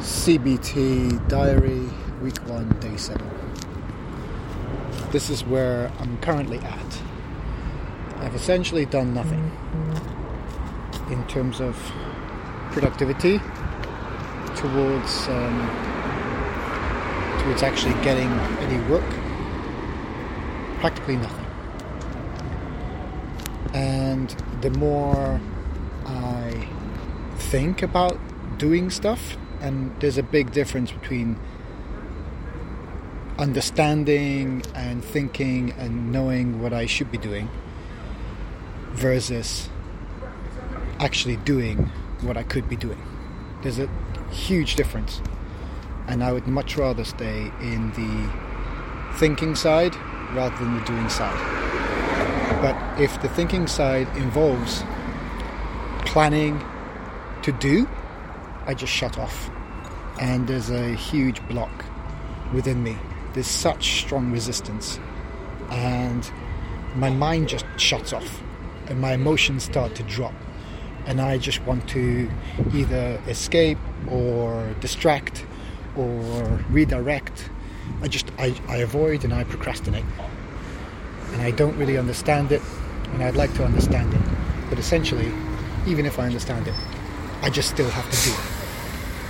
CBT Diary, Week 1, Day 7. This is where I'm currently at. I've essentially done nothing in terms of productivity towards um, towards actually getting any work. Practically nothing. And the more I think about doing stuff, and there's a big difference between understanding and thinking and knowing what I should be doing versus actually doing what I could be doing. There's a huge difference. And I would much rather stay in the thinking side rather than the doing side. But if the thinking side involves planning to do, I just shut off. And there's a huge block within me. There's such strong resistance. And my mind just shuts off. And my emotions start to drop. And I just want to either escape or distract or redirect. I just I, I avoid and I procrastinate. And I don't really understand it and I'd like to understand it. But essentially, even if I understand it, I just still have to do it.